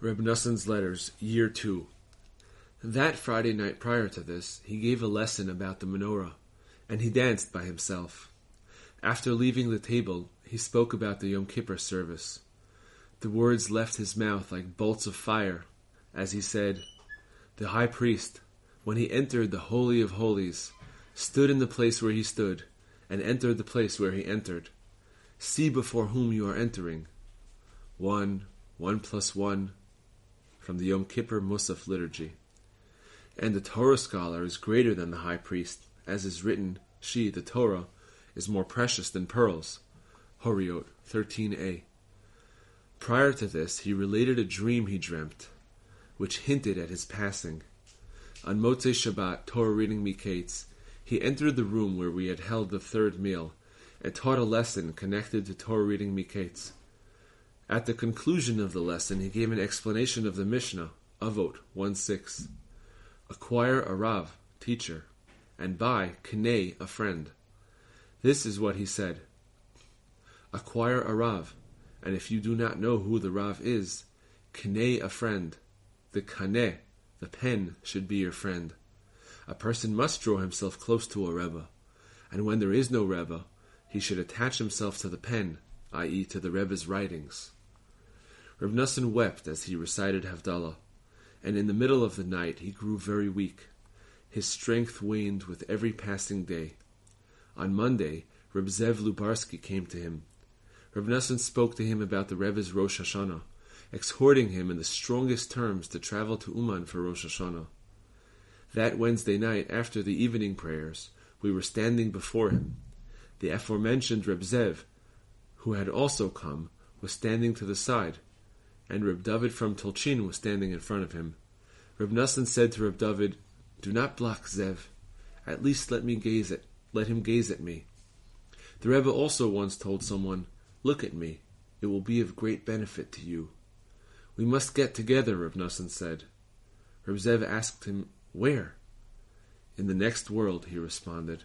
Noson's Letters, Year 2. That Friday night prior to this, he gave a lesson about the menorah, and he danced by himself. After leaving the table, he spoke about the Yom Kippur service. The words left his mouth like bolts of fire, as he said, The high priest, when he entered the Holy of Holies, stood in the place where he stood, and entered the place where he entered. See before whom you are entering. One, one plus one, from the Yom Kippur Musaf liturgy. And the Torah scholar is greater than the high priest, as is written, she, the Torah, is more precious than pearls. Horiot 13a. Prior to this, he related a dream he dreamt, which hinted at his passing. On Motzei Shabbat, Torah reading Miketz, he entered the room where we had held the third meal and taught a lesson connected to Torah reading Miketz. At the conclusion of the lesson, he gave an explanation of the Mishnah, Avot 1.6. Acquire a Rav, teacher, and buy Knei, a friend. This is what he said. Acquire a Rav, and if you do not know who the Rav is, Knei, a friend. The Kaneh, the pen, should be your friend. A person must draw himself close to a Rebbe, and when there is no Rebbe, he should attach himself to the pen, i.e., to the Rebbe's writings. Reb Nosson wept as he recited Havdalah, and in the middle of the night he grew very weak. His strength waned with every passing day. On Monday, Reb Zev Lubarsky came to him. Reb Nosson spoke to him about the Rebbe's Rosh Hashanah, exhorting him in the strongest terms to travel to Uman for Rosh Hashanah. That Wednesday night, after the evening prayers, we were standing before him. The aforementioned Reb Zev, who had also come, was standing to the side, and Reb David from Tolchin was standing in front of him. Reb Nosson said to Reb David, Do not block Zev. At least let me gaze at let him gaze at me. The Rebbe also once told someone, Look at me. It will be of great benefit to you. We must get together, Reb Nosson said. Reb Zev asked him, Where? In the next world, he responded.